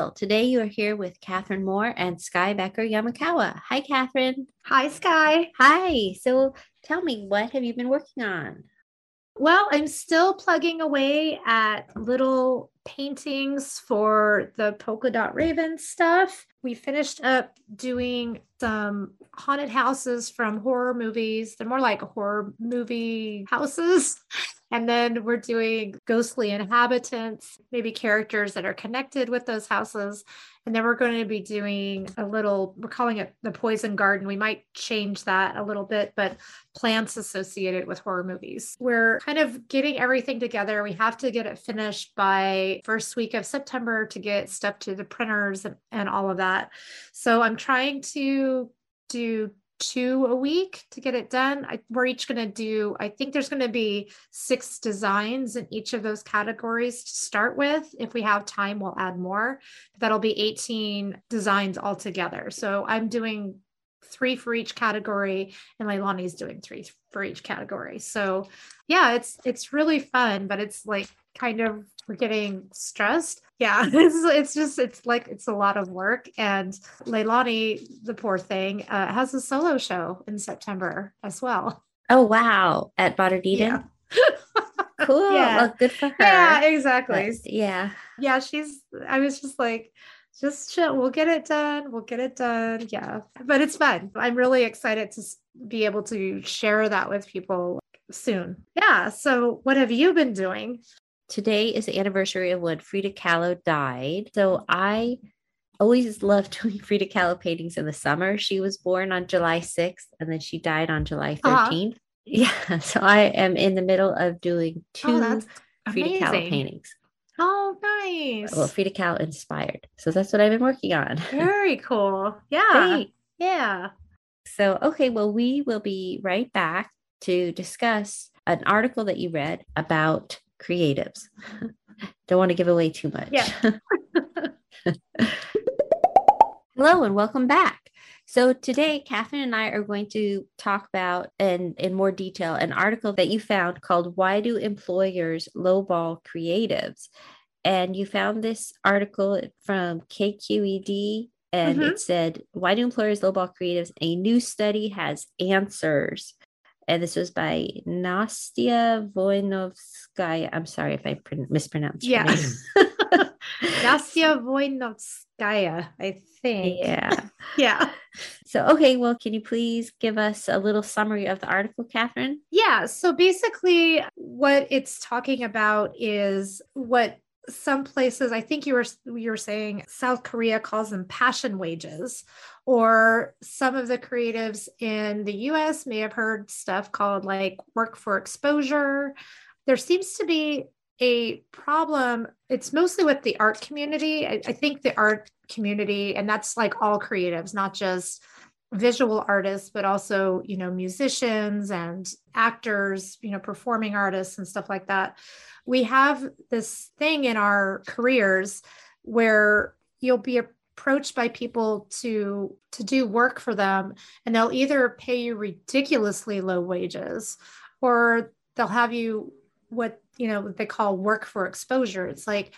and welcome to Off the Easel. Today you are here with Catherine Moore and Skye Becker Yamakawa. Hi, Catherine. Hi, Skye. Hi. So tell me, what have you been working on? Well, I'm still plugging away at little paintings for the polka dot raven stuff. We finished up doing some haunted houses from horror movies. They're more like horror movie houses. And then we're doing ghostly inhabitants, maybe characters that are connected with those houses. And then we're going to be doing a little, we're calling it the poison garden. We might change that a little bit, but plants associated with horror movies. We're kind of getting everything together. We have to get it finished by first week of September to get stuff to the printers and, and all of that. So I'm trying to do two a week to get it done. I, we're each going to do, I think there's going to be six designs in each of those categories to start with. If we have time, we'll add more. That'll be 18 designs altogether. So I'm doing three for each category and Leilani's doing three for each category. So yeah, it's it's really fun, but it's like kind of we're getting stressed. Yeah, it's, it's just it's like it's a lot of work. And Leilani, the poor thing, uh, has a solo show in September as well. Oh wow, at Modern Eden. Yeah. cool. Yeah. Well, good for her. Yeah, exactly. But, yeah. Yeah, she's. I was just like, just chill. We'll get it done. We'll get it done. Yeah, but it's fun. I'm really excited to be able to share that with people soon. Yeah. So, what have you been doing? Today is the anniversary of when Frida Kahlo died. So I always loved doing Frida Kahlo paintings in the summer. She was born on July 6th and then she died on July 13th. Uh-huh. Yeah. So I am in the middle of doing two oh, Frida Kahlo paintings. Oh, nice. Well, Frida Kahlo inspired. So that's what I've been working on. Very cool. Yeah. Yeah. So, okay. Well, we will be right back to discuss an article that you read about creatives. Don't want to give away too much. Yeah. Hello and welcome back. So today, Catherine and I are going to talk about in, in more detail an article that you found called Why Do Employers Lowball Creatives? And you found this article from KQED and mm-hmm. it said, Why do employers lowball creatives? A new study has answers and this was by Nastia Voynovskaya. I'm sorry if I mispronounced yeah. Nastia Voynovskaya, I think. Yeah. yeah. So, okay, well, can you please give us a little summary of the article, Catherine? Yeah. So, basically, what it's talking about is what some places i think you were you were saying south korea calls them passion wages or some of the creatives in the US may have heard stuff called like work for exposure. There seems to be a problem. It's mostly with the art community. I, I think the art community, and that's like all creatives, not just visual artists but also you know musicians and actors you know performing artists and stuff like that. We have this thing in our careers where you'll be approached by people to to do work for them and they'll either pay you ridiculously low wages or they'll have you what you know what they call work for exposure. It's like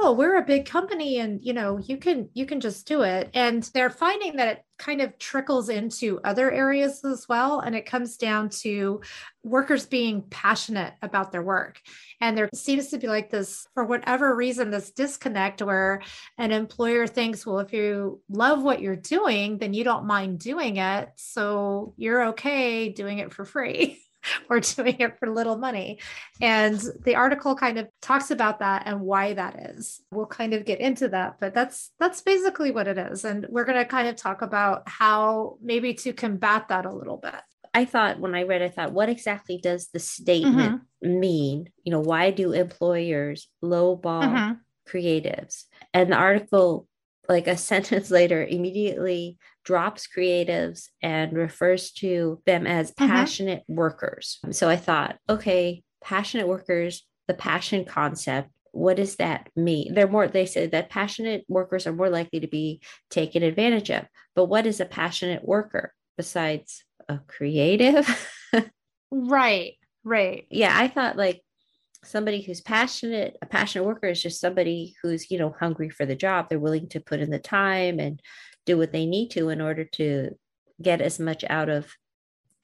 oh we're a big company and you know you can you can just do it. And they're finding that it kind of trickles into other areas as well. And it comes down to workers being passionate about their work. And there seems to be like this for whatever reason this disconnect where an employer thinks well if you love what you're doing then you don't mind doing it. So you're okay doing it for free or doing it for little money. And the article kind of talks about that and why that is. We'll kind of get into that, but that's that's basically what it is. And we're going to kind of talk about how maybe to combat that a little bit. I thought when I read, I thought, what exactly does the statement mm-hmm. mean? You know, why do employers lowball mm-hmm. creatives? And the article, like a sentence later, immediately drops creatives and refers to them as mm-hmm. passionate mm-hmm. workers. So I thought, okay, passionate workers, the passion concept, what does that mean? They're more, they say that passionate workers are more likely to be taken advantage of. But what is a passionate worker besides a creative? right, right. Yeah, I thought like somebody who's passionate a passionate worker is just somebody who's you know hungry for the job they're willing to put in the time and do what they need to in order to get as much out of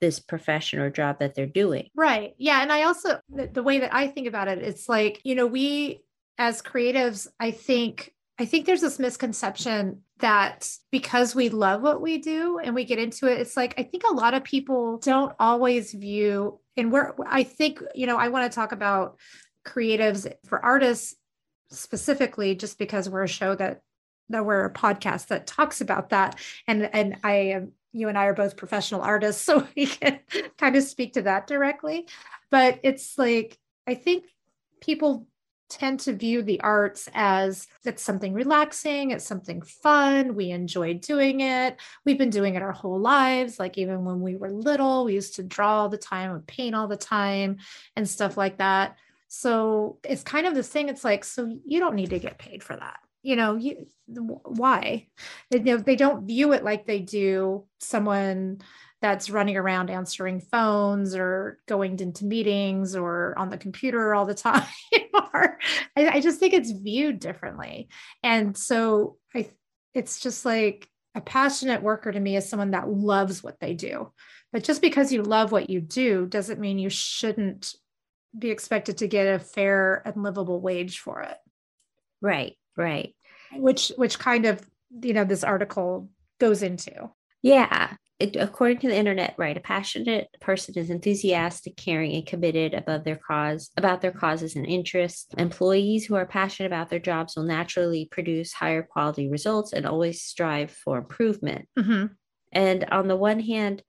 this profession or job that they're doing. Right. Yeah. And i also the, the way that i think about it it's like you know we as creatives i think I think there's this misconception that because we love what we do and we get into it, it's like I think a lot of people don't always view, and we're, I think, you know, I want to talk about creatives for artists specifically, just because we're a show that we're a podcast that talks about that. And and I am you and I are both professional artists, so we can kind of speak to that directly. But it's like I think people tend to view the arts as it's something relaxing, it's something fun. We enjoy doing it. We've been doing it our whole lives. Like even when we were little, we used to draw all the time and paint all the time and stuff like that. So it's kind of this thing. It's like, so you don't need to get paid for that. You know, you why? You know, they don't view it like they do someone that's running around answering phones or going into meetings or on the computer all the time. I, I, just think it's viewed differently. And so I it's just like a passionate worker to me is someone that loves what they do. But just because you love what you do doesn't mean you shouldn't be expected to get a fair and livable wage for it. Right, right. Which which kind of, you know, this article goes into. Yeah it, according to the internet, right, a passionate person is enthusiastic, caring, and committed above their cause about their causes and interests. Employees who are passionate about their jobs will naturally produce higher quality results and always strive for improvement. Mm-hmm. And on the one hand,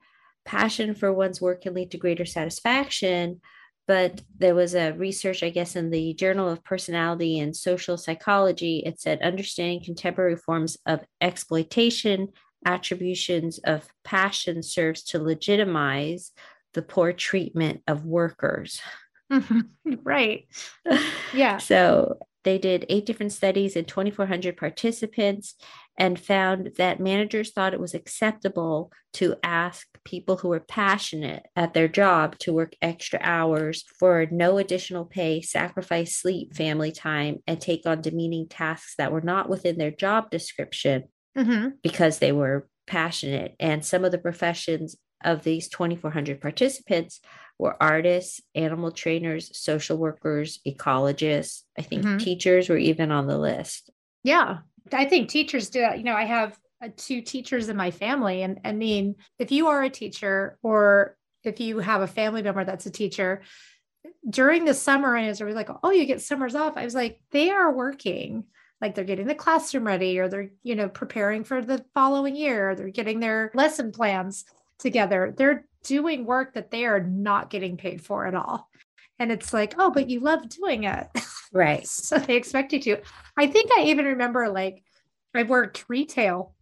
passion for one's work can lead to greater satisfaction. But there was a research, I guess, in the Journal of Personality and Social Psychology. It said understanding contemporary forms of exploitation attributions of passion serves to legitimize the poor treatment of workers. right. Yeah. so they did eight different studies in 2,400 participants and found that managers thought it was acceptable to ask people who were passionate at their job to work extra hours for no additional pay, sacrifice sleep, family time, and take on demeaning tasks that were not within their job description mm-hmm. because they were passionate. And some of the professions of these 2,400 participants were artists, animal trainers, social workers, ecologists. I think mm-hmm. teachers were even on the list. Yeah, I think teachers do. You know, I have uh, two teachers in my family. And I mean, if you are a teacher or if you have a family member that's a teacher, during the summer, and it's always like, oh, you get summers off. I was like, they are working like they're getting the classroom ready or they're you know preparing for the following year or they're getting their lesson plans together they're doing work that they are not getting paid for at all. And it's like oh but you love doing it. Right. So they expect you to. I think i even remember like i worked retail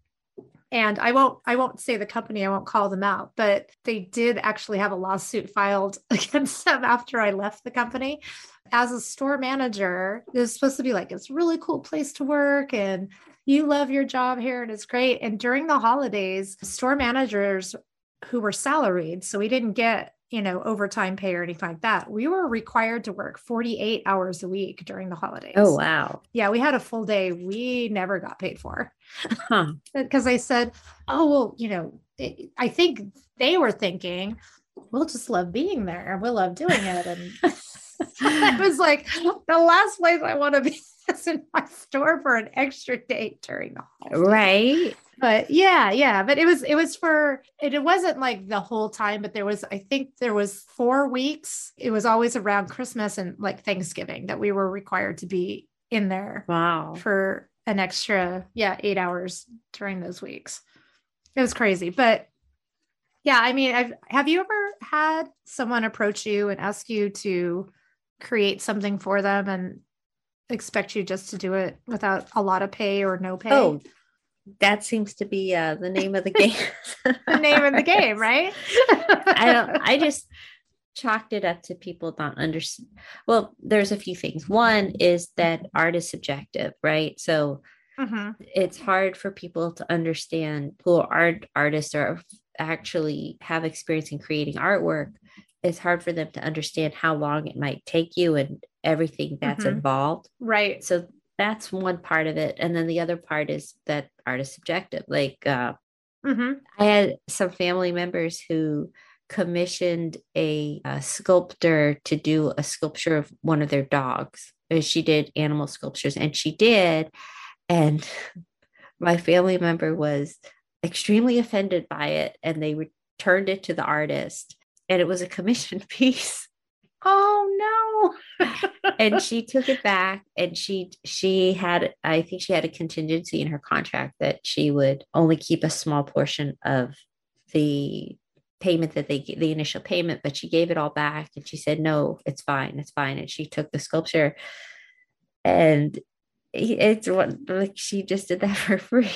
and i won't i won't say the company i won't call them out but they did actually have a lawsuit filed against them after i left the company. As a store manager, it's supposed to be like it's a really cool place to work and you love your job here and it's great. And during the holidays, store managers who were salaried, so we didn't get, you know, overtime pay or anything like that. We were required to work 48 hours a week during the holidays. Oh, wow. Yeah, we had a full day we never got paid for. Because I said, oh, well, you know, I think they were thinking, we'll just love being there and we'll love doing it. And I was like, the last place I want to be is in my store for an extra day during the holiday. Right. But yeah, yeah. But it was it was for it, it wasn't like the whole time, but there was I think there was four weeks. It was always around Christmas and like Thanksgiving that we were required to be in there. Wow. For an extra, yeah, eight hours during those weeks. It was crazy. But yeah, I mean, I've, have you ever had someone approach you and ask you to create something for them and expect you just to do it without a lot of pay or no pay. Oh, that seems to be uh, the name of the game. the name of the game, right? I don't. I just chalked it up to people not understand. Well, there's a few things. One is that art is subjective, right? So mm-hmm. it's hard for people to understand who are artists or actually have experience in creating artwork it's hard for them to understand how long it might take you and everything that's mm-hmm. involved. Right. So that's one part of it. And then the other part is that art is subjective. Like uh, mm-hmm. I had some family members who commissioned a, a, sculptor to do a sculpture of one of their dogs. She did animal sculptures and she did. And my family member was extremely offended by it and they returned it to the artist and it was a commissioned piece oh no. And she took it back and she she had i think she had a contingency in her contract that she would only keep a small portion of the payment that they the initial payment but she gave it all back and she said no it's fine it's fine and she took the sculpture. And it's what like she just did that for free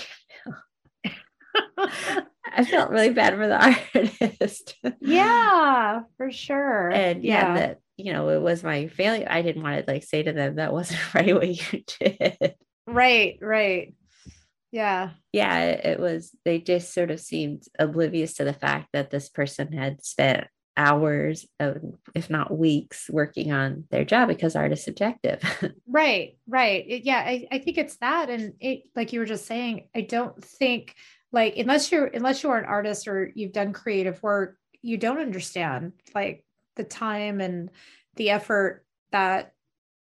I felt really bad for the artist. yeah, for sure. And yeah, yeah, that you know, it was my failure. I didn't want to like say to them that wasn't right what you did. Right, right. Yeah. Yeah, it was they just sort of seemed oblivious to the fact that this person had spent hours of, if not weeks working on their job because art is subjective right right it, yeah I, I think it's that and it like you were just saying i don't think like unless you're unless you are an artist or you've done creative work you don't understand like the time and the effort that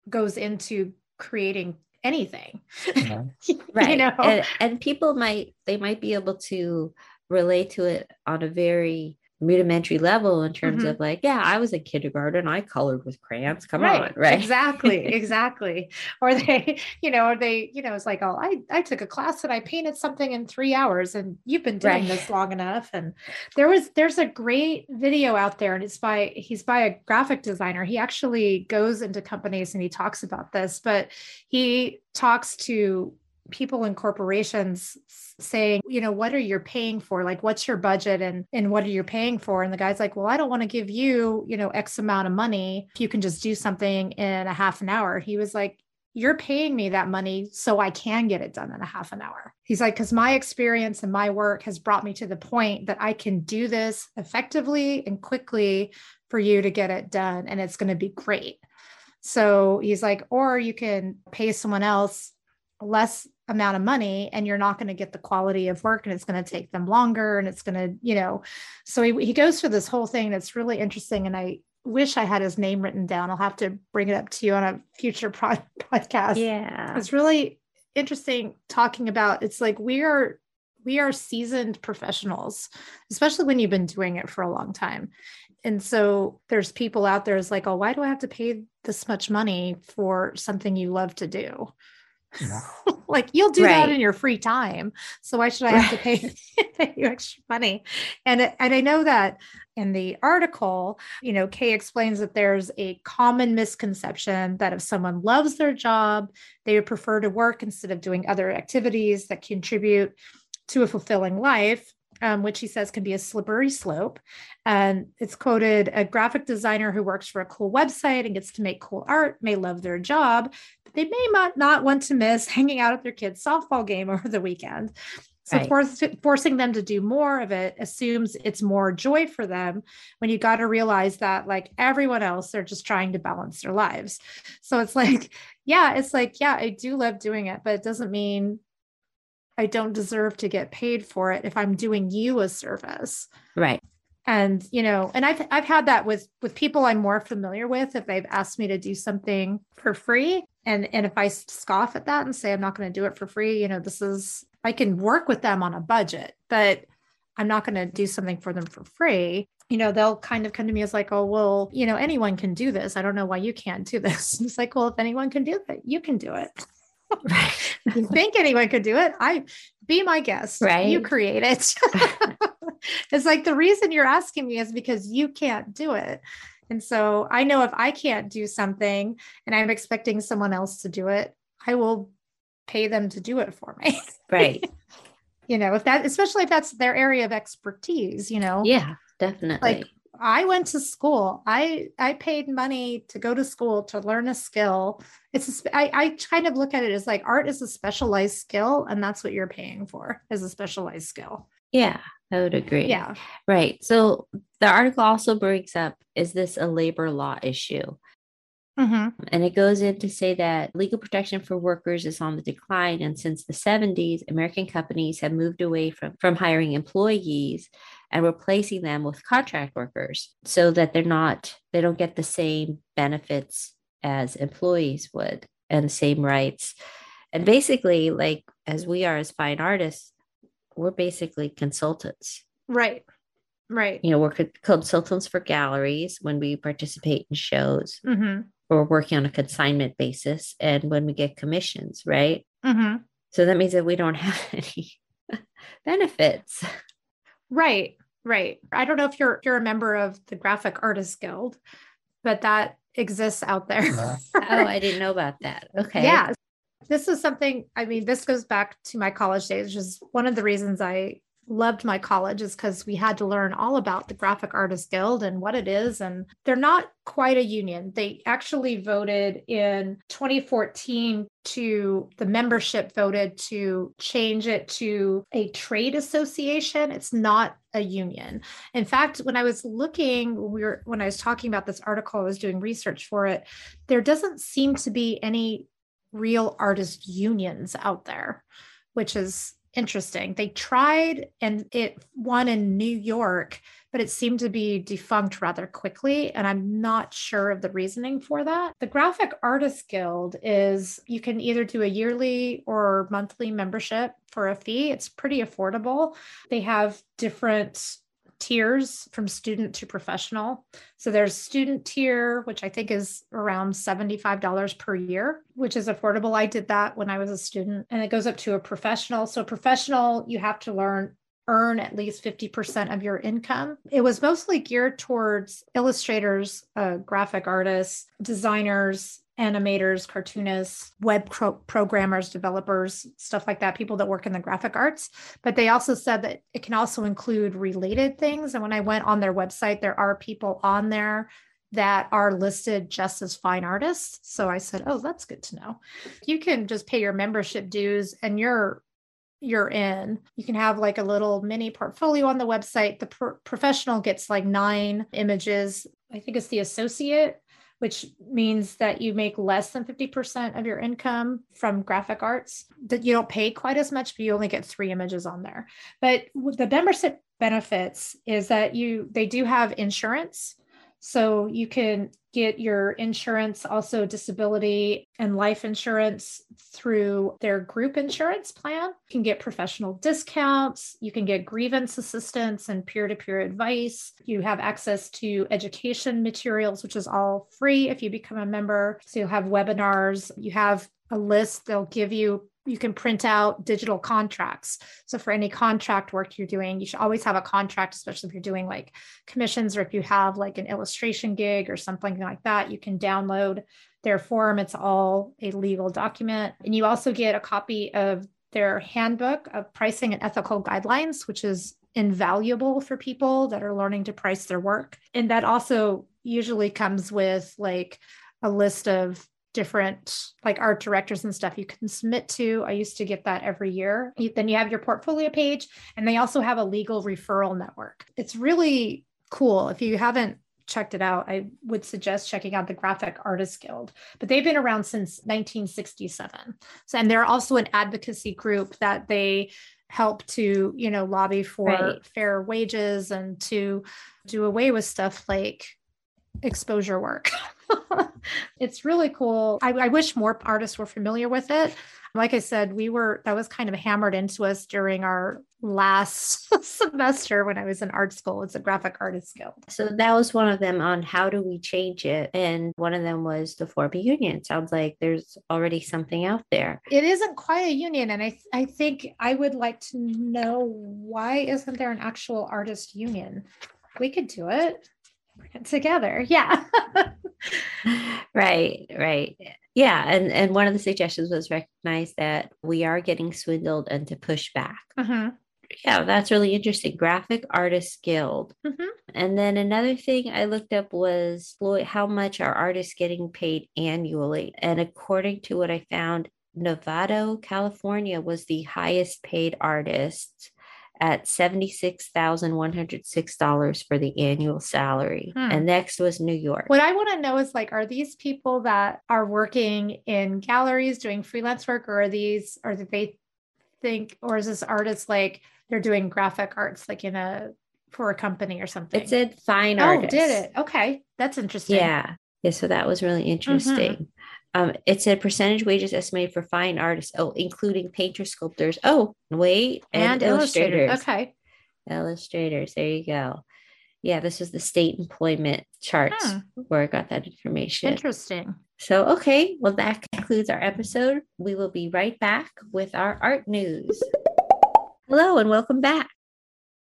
goes into creating anything. Yeah. right. you know? And, and people might they might be able to relate to it on a very rudimentary level in terms mm-hmm. of like, yeah, I was in kindergarten, I colored with crayons. Come right. on, right? Exactly, exactly. or they, you know, or they, you know, it's like, oh, I I took a class and I painted something in three hours, and you've been doing right. this long enough. And there was there's a great video out there, and it's by he's by a graphic designer. He actually goes into companies and he talks about this, but he talks to people in corporations saying, you know, what are you paying for? Like, what's your budget and, and what are you paying for? And the guy's like, well, I don't want to give you, you know, X amount of money if you can just do something in a half an hour. He was like, you're paying me that money so I can get it done in a half an hour. He's like, because my experience and my work has brought me to the point that I can do this effectively and quickly for you to get it done. And it's going to be great. So he's like, or you can pay someone else less amount of money and you're not going to get the quality of work and it's going to take them longer and it's going to you know so he, he goes through this whole thing that's really interesting and i wish i had his name written down. I'll have to bring it up to you on a future pod- podcast. Yeah. It's really interesting talking about it's like we are we are seasoned professionals especially when you've been doing it for a long time. And so there's people out there is like oh why do i have to pay this much money for something you love to do like you'll do right. that in your free time. So why should I have to pay, pay you extra money? And and I know that in the article, you know, Kay explains that there's a common misconception that if someone loves their job, they would prefer to work instead of doing other activities that contribute to a fulfilling life um, which he says can be a slippery slope. And it's quoted a graphic designer who works for a cool website and gets to make cool art may love their job, but they may not, not want to miss hanging out at their kid's softball game over the weekend. So right. force, forcing them to do more of it assumes it's more joy for them when you got to realize that like everyone else, they're just trying to balance their lives. So it's like, yeah, it's like, yeah, I do love doing it, but it doesn't mean I don't deserve to get paid for it if I'm doing you a service. Right. And you know, and I've I've had that with with people I'm more familiar with if they've asked me to do something for free and and if I scoff at that and say I'm not going to do it for free, you know, this is I can work with them on a budget, but I'm not going to do something for them for free. You know, they'll kind of come to me as like, oh, well, you know, anyone can do this. I don't know why you can't do this. it's like, well, if anyone can do it, you can do it. you think anyone could do it? I be my guest. Right. You create it. it's like the reason you're asking me is because you can't do it. And so I know if I can't do something and I'm expecting someone else to do it, I will pay them to do it for me. Right. you know, if that, especially if that's their area of expertise, you know? Yeah, definitely. Like I went to school. I I paid money to go to school to learn a skill. It's a, I, I kind of look at it as like art is a specialized skill, and that's what you're paying for is a specialized skill. Yeah, I would agree. Yeah. Right. So the article also breaks up is this a labor law issue? Mm-hmm. And it goes in to say that legal protection for workers is on the decline. And since the 70s, American companies have moved away from, from hiring employees and replacing them with contract workers so that they're not, they don't get the same benefits as employees would and the same rights. And basically, like as we are as fine artists, we're basically consultants. Right. Right. You know, we're consultants for galleries when we participate in shows. Mm-hmm or working on a consignment basis and when we get commissions, right? Mm-hmm. So that means that we don't have any benefits. Right, right. I don't know if you're you're a member of the Graphic Artists Guild, but that exists out there. oh, I didn't know about that. Okay. Yeah. This is something, I mean, this goes back to my college days, which is one of the reasons I loved my college is because we had to learn all about the Graphic Artists Guild and what it is. And they're not quite a union. They actually voted in 2014 to the membership voted to change it to a trade association. It's not a union. In fact, when I was looking, we were, when I was talking about this article, I was doing research for it. There doesn't seem to be any real artist unions out there, which is interesting. They tried and it won in New York, but it seemed to be defunct rather quickly. And I'm not sure of the reasoning for that. The Graphic Artists Guild is you can either do a yearly or monthly membership for a fee. It's pretty affordable. They have different tiers from student to professional. So there's student tier, which I think is around $75 per year, which is affordable. I did that when I was a student, and it goes up to a professional. So professional, you have to learn earn at least 50% of your income. It was mostly geared towards illustrators, uh, graphic artists, designers, animators, cartoonists, web pro- programmers, developers, stuff like that, people that work in the graphic arts. But they also said that it can also include related things. And when I went on their website, there are people on there that are listed just as fine artists. So I said, "Oh, that's good to know." You can just pay your membership dues and you're you're in. You can have like a little mini portfolio on the website. The pro- professional gets like 9 images. I think it's the associate which means that you make less than 50% of your income from graphic arts that you don't pay quite as much but you only get three images on there but the membership benefits is that you they do have insurance so you can get your insurance, also disability and life insurance through their group insurance plan. You can get professional discounts. You can get grievance assistance and peer to peer advice. You have access to education materials, which is all free if you become a member. So you'll have webinars. You have a list they'll give you you can print out digital contracts. So for any contract work you're doing, you should always have a contract, especially if you're doing like commissions or if you have like an illustration gig or something like that, you can download their form. It's all a legal document. And you also get a copy of their handbook of pricing and ethical guidelines, which is invaluable for people that are learning to price their work. And that also usually comes with like a list of different like art directors and stuff you can submit to. I used to get that every year. You, then you have your portfolio page, and they also have a legal referral network. It's really cool. If you haven't checked it out, I would suggest checking out the Graphic Artists Guild. But they've been around since 1967. So, and they're also an advocacy group that they help to, you know, lobby for right. fair wages and to do away with stuff like exposure work. it's really cool. I, I, wish more artists were familiar with it. Like I said, we were, that was kind of hammered into us during our last semester when I was in art school. It's a graphic artist guild. So that was one of them on how do we change it? And one of them was the 4B union. Sounds like there's already something out there. It isn't quite a union. And I, I think I would like to know why isn't there an actual artist union? We could do it together. Yeah. right, right. Yeah, and and one of the suggestions was recognize that we are getting swindled and to push back. Mm-hmm. Yeah, that's really interesting. Graphic Artists Guild. Mm-hmm. And then another thing I looked up was how much are artists getting paid annually? And according to what I found, Novato, California was the highest paid artist at $76,106 for the annual salary. Hmm. And next was New York. What I want to know is like, are these people that are working in galleries doing freelance work, or are these, or they think, or is this artist like they're doing graphic arts, like in a, for a company or something? It said fine artist. Oh, did it? Okay. That's interesting. Yeah. Yeah. So that was really interesting. Mm-hmm. Um, it said percentage wages estimated for fine artists. Oh, including painters, sculptors. Oh, wait, and, and illustrators. illustrators. Okay, illustrators. There you go. Yeah, this was the state employment charts hmm. where I got that information. Interesting. So, okay, well, that concludes our episode. We will be right back with our art news. Hello, and welcome back.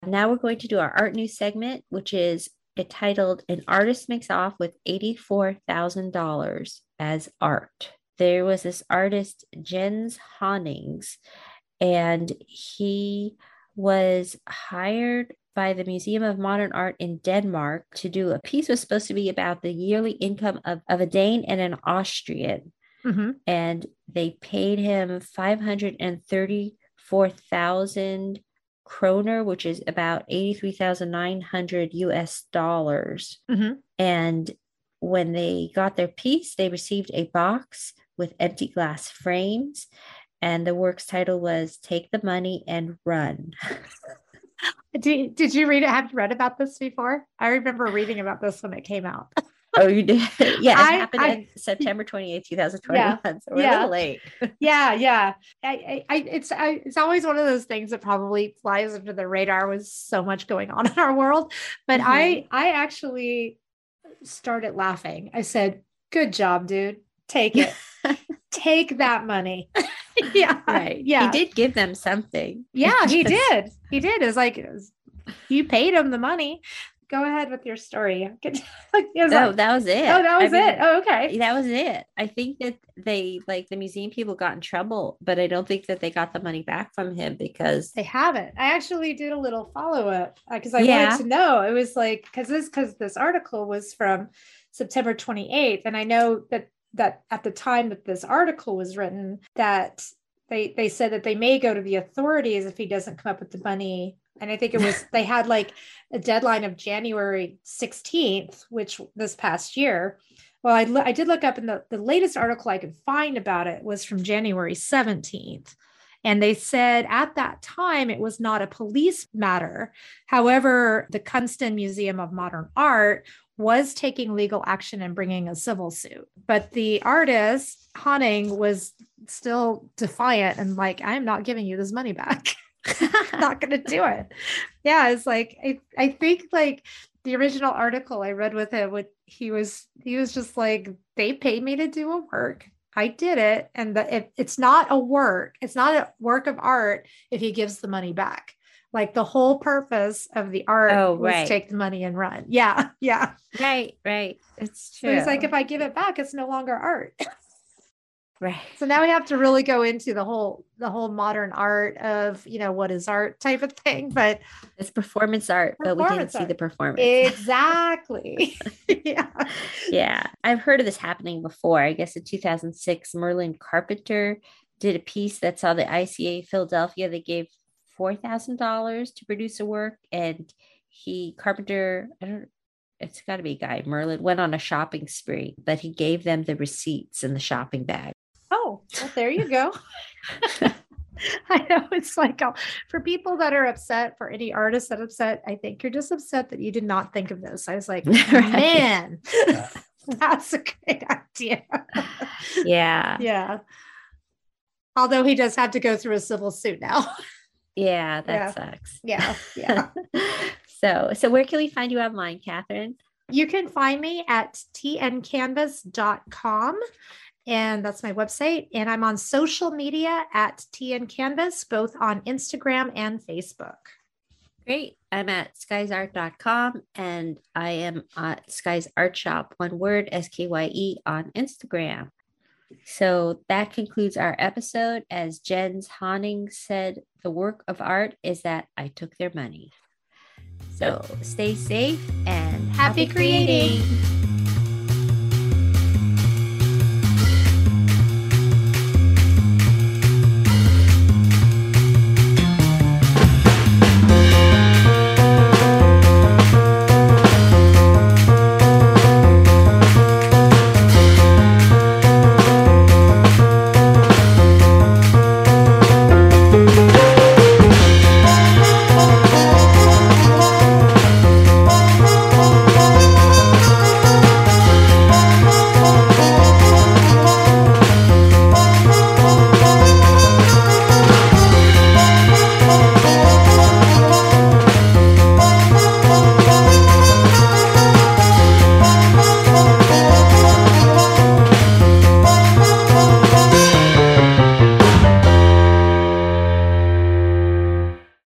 Now we're going to do our art news segment, which is entitled An Artist Makes Off with $84,000 as art. There was this artist, Jens Haanings, and he was hired by the Museum of Modern Art in Denmark to do a piece was supposed to be about the yearly income of, of a Dane and an Austrian. Mm-hmm. And they paid him 534,000 kroner, which is about 83,900 US dollars. Mm-hmm. And when they got their piece, they received a box with empty glass frames, and the work's title was Take the Money and Run. did, did you read it? Have you read about this before? I remember reading about this when it came out. Oh, you did? Yeah, it I, happened I, September 28th, 2021. Yeah, so we're yeah. a little late. yeah, yeah. I, I, it's I, it's always one of those things that probably flies under the radar with so much going on in our world. But mm-hmm. I I actually started laughing. I said, Good job, dude. Take it. Take that money. yeah. Right. Yeah. He did give them something. Yeah, he did. He did. It was like, it was, you paid him the money go ahead with your story. no, like, that was it. Oh, that was I mean, it. Oh, okay. That was it. I think that they like the museum people got in trouble, but I don't think that they got the money back from him because they haven't. I actually did a little follow up because uh, I yeah. wanted to know. It was like because this because this article was from September 28th, and I know that that at the time that this article was written that they they said that they may go to the authorities if he doesn't come up with the money and I think it was they had like a deadline of January 16th, which this past year. Well, I, I did look up, and the, the latest article I could find about it was from January 17th. And they said at that time it was not a police matter. However, the Kunsten Museum of Modern Art was taking legal action and bringing a civil suit. But the artist, Haaning, was still defiant and like, I'm not giving you this money back. not gonna do it. Yeah it's like I, I think like the original article i read with him what he was he was just like they paid me to do a work. I did it. And the, it, it's not a work it's not a work of art if he gives the money back. Like the whole purpose of the art oh, was right. take the money and run. Yeah yeah. Right right. It's true so he's like if i give it back it's no longer art Right. So now we have to really go into the whole the whole modern art of, you know, what is art type of thing, but it's performance art, performance but we didn't art. see the performance. Exactly. yeah. Yeah. I've heard of this happening before. I guess in 2006 Merlin Carpenter did a piece that saw the ICA Philadelphia they gave $4,000 to produce a work and he Carpenter I don't it's got to be a guy. Merlin went on a shopping spree, but he gave them the receipts in the shopping bag. Oh, well, there you go. I know it's like oh, for people that are upset, for any artist that upset, I think you're just upset that you did not think of this. I was like, man, that's a great idea. yeah. Yeah. Although he does have to go through a civil suit now. Yeah, that yeah. sucks. Yeah. Yeah. so, so where can we find you online, Catherine? You can find me at teaandcanvas.com and that's my website. And I'm on social media at TN Canvas, both on Instagram and Facebook. Great. I'm at skyesart.com and I am at Skies Art Shop, one word, S K Y E, on Instagram. So that concludes our episode. As Jens Haaning said, the work of art is that I took their money. So stay safe and happy, happy creating. creating.